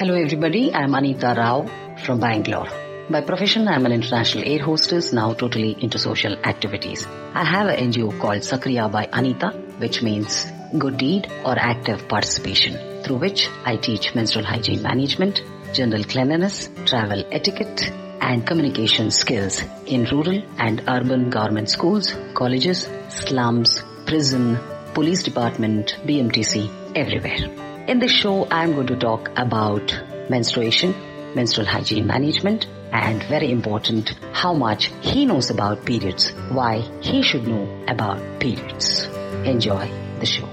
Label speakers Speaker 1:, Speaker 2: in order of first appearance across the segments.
Speaker 1: Hello, everybody. I'm Anita Rao from Bangalore. By profession, I'm an international air hostess, now totally into social activities. I have an NGO called Sakriya by Anita, which means good deed or active participation, through which I teach menstrual hygiene management, general cleanliness, travel etiquette, and communication skills in rural and urban government schools, colleges, slums, prison, police department, BMTC, everywhere. In this show, I'm going to talk about menstruation, menstrual hygiene management, and very important, how much he knows about periods, why he should know about periods. Enjoy the show.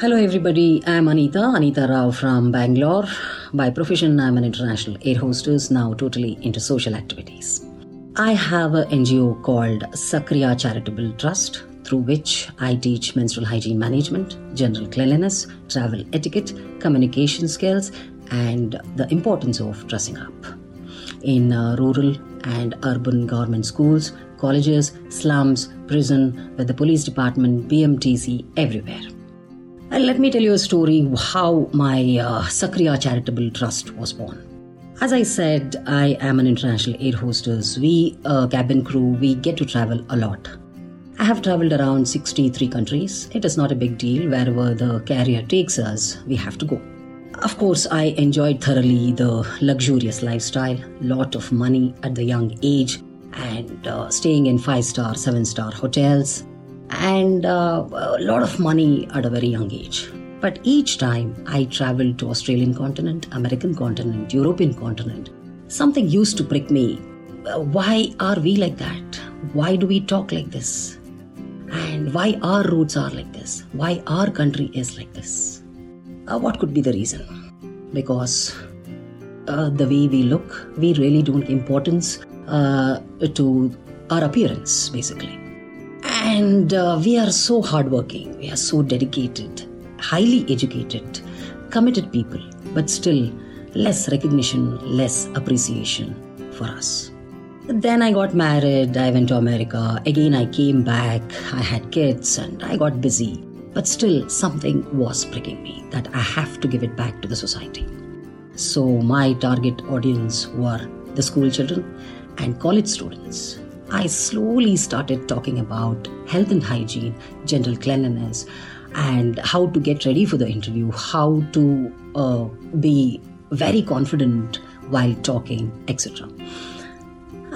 Speaker 1: Hello, everybody. I'm Anita, Anita Rao from Bangalore. By profession, I'm an international air hostess, now totally into social activities. I have an NGO called Sakriya Charitable Trust through which I teach menstrual hygiene management, general cleanliness, travel etiquette, communication skills, and the importance of dressing up. In uh, rural and urban government schools, colleges, slums, prison, with the police department, BMTC, everywhere. And let me tell you a story how my uh, Sakriya Charitable Trust was born. As I said, I am an international air hostess. We, uh, cabin crew, we get to travel a lot. I have traveled around 63 countries. It is not a big deal. Wherever the carrier takes us, we have to go. Of course, I enjoyed thoroughly the luxurious lifestyle, lot of money at the young age, and uh, staying in five star, seven star hotels, and uh, a lot of money at a very young age. But each time I traveled to Australian continent, American continent, European continent, something used to prick me. Uh, why are we like that? Why do we talk like this? And why our roots are like this, why our country is like this. Uh, what could be the reason? Because uh, the way we look, we really don't importance uh, to our appearance, basically. And uh, we are so hardworking, we are so dedicated, highly educated, committed people, but still less recognition, less appreciation for us. Then I got married, I went to America. Again, I came back, I had kids, and I got busy. But still, something was pricking me that I have to give it back to the society. So, my target audience were the school children and college students. I slowly started talking about health and hygiene, general cleanliness, and how to get ready for the interview, how to uh, be very confident while talking, etc.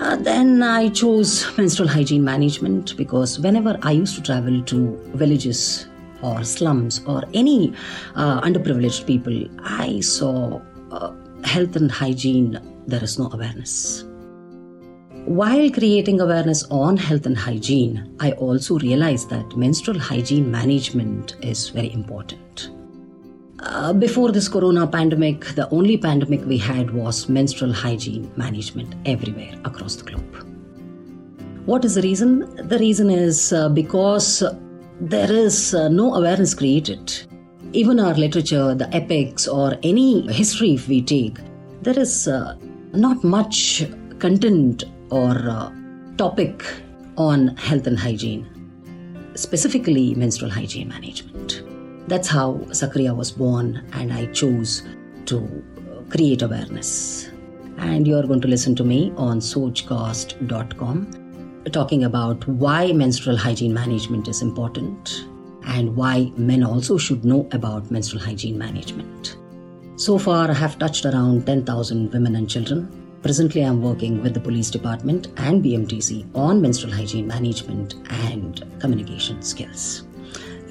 Speaker 1: Uh, then I chose menstrual hygiene management because whenever I used to travel to villages or slums or any uh, underprivileged people, I saw uh, health and hygiene, there is no awareness. While creating awareness on health and hygiene, I also realized that menstrual hygiene management is very important. Uh, before this corona pandemic, the only pandemic we had was menstrual hygiene management everywhere across the globe. What is the reason? The reason is uh, because there is uh, no awareness created. Even our literature, the epics, or any history if we take, there is uh, not much content or uh, topic on health and hygiene, specifically menstrual hygiene management. That's how Sakriya was born, and I chose to uh, create awareness. And you're going to listen to me on Sochcast.com talking about why menstrual hygiene management is important and why men also should know about menstrual hygiene management. So far, I have touched around 10,000 women and children. Presently, I'm working with the police department and BMTC on menstrual hygiene management and communication skills.